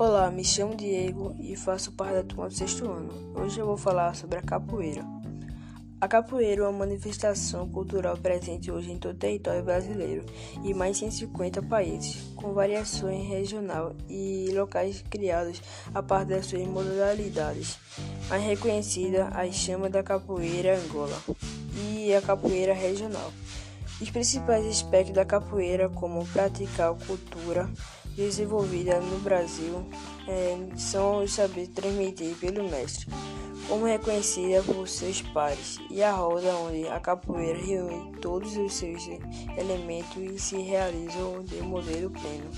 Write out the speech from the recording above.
Olá, me chamo Diego e faço parte da turma do sexto ano. Hoje eu vou falar sobre a capoeira. A capoeira é uma manifestação cultural presente hoje em todo o território brasileiro e mais de 150 países, com variações regional e locais criados a partir das suas modalidades. Mais reconhecida, a chama da capoeira Angola e a capoeira regional. Os principais aspectos da capoeira, como praticar cultura desenvolvida no Brasil, é, são os saberes transmitidos pelo mestre, como reconhecida por seus pares, e a roda onde a capoeira reúne todos os seus elementos e se realiza de modelo pleno.